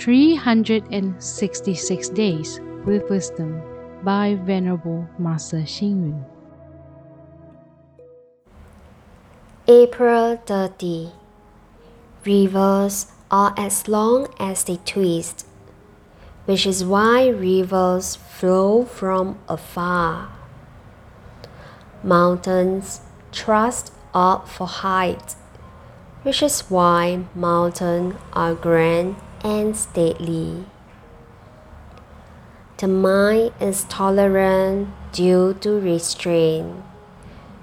366 Days with Wisdom by Venerable Master Xing Yun. April 30 Rivers are as long as they twist, which is why rivers flow from afar. Mountains thrust up for height, which is why mountains are grand and stately. The mind is tolerant due to restraint,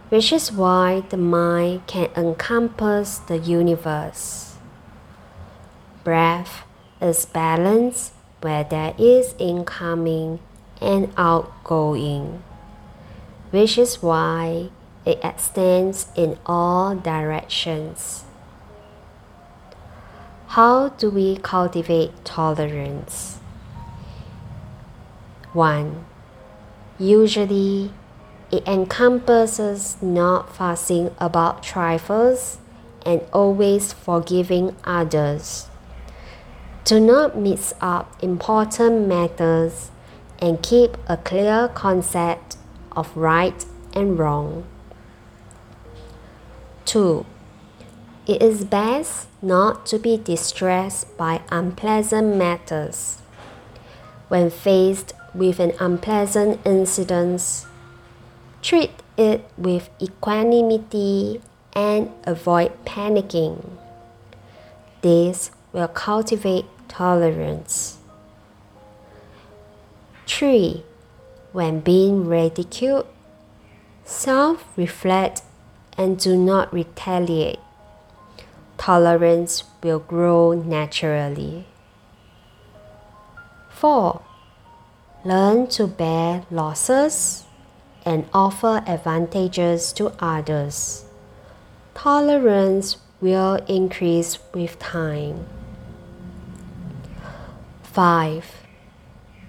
which is why the mind can encompass the universe. Breath is balanced where there is incoming and outgoing, which is why it extends in all directions. How do we cultivate tolerance? 1. Usually, it encompasses not fussing about trifles and always forgiving others. Do not mix up important matters and keep a clear concept of right and wrong. 2. It is best not to be distressed by unpleasant matters. When faced with an unpleasant incident, treat it with equanimity and avoid panicking. This will cultivate tolerance. 3. When being ridiculed, self reflect and do not retaliate tolerance will grow naturally. 4. Learn to bear losses and offer advantages to others. Tolerance will increase with time. 5.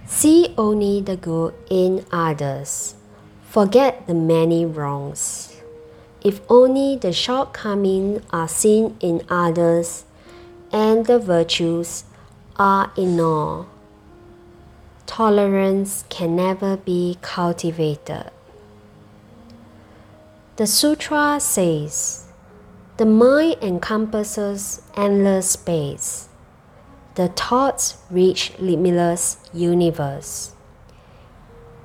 See only the good in others. Forget the many wrongs. If only the shortcomings are seen in others and the virtues are ignored, tolerance can never be cultivated. The sutra says, the mind encompasses endless space. The thoughts reach limitless universe.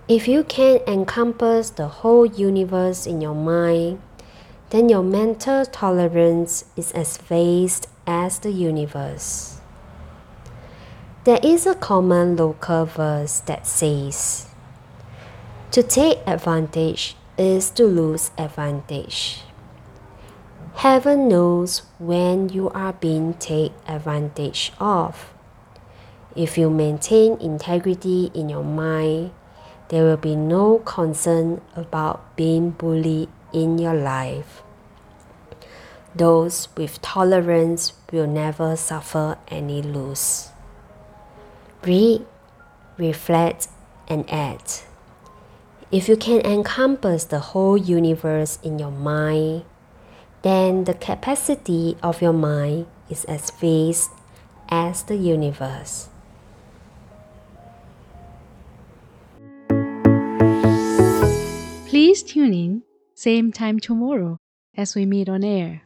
If you can encompass the whole universe in your mind, then your mental tolerance is as vast as the universe. There is a common local verse that says, To take advantage is to lose advantage. Heaven knows when you are being taken advantage of. If you maintain integrity in your mind, there will be no concern about being bullied in your life. Those with tolerance will never suffer any loss. Read, reflect, and act. If you can encompass the whole universe in your mind, then the capacity of your mind is as vast as the universe. Please tune in, same time tomorrow as we meet on air.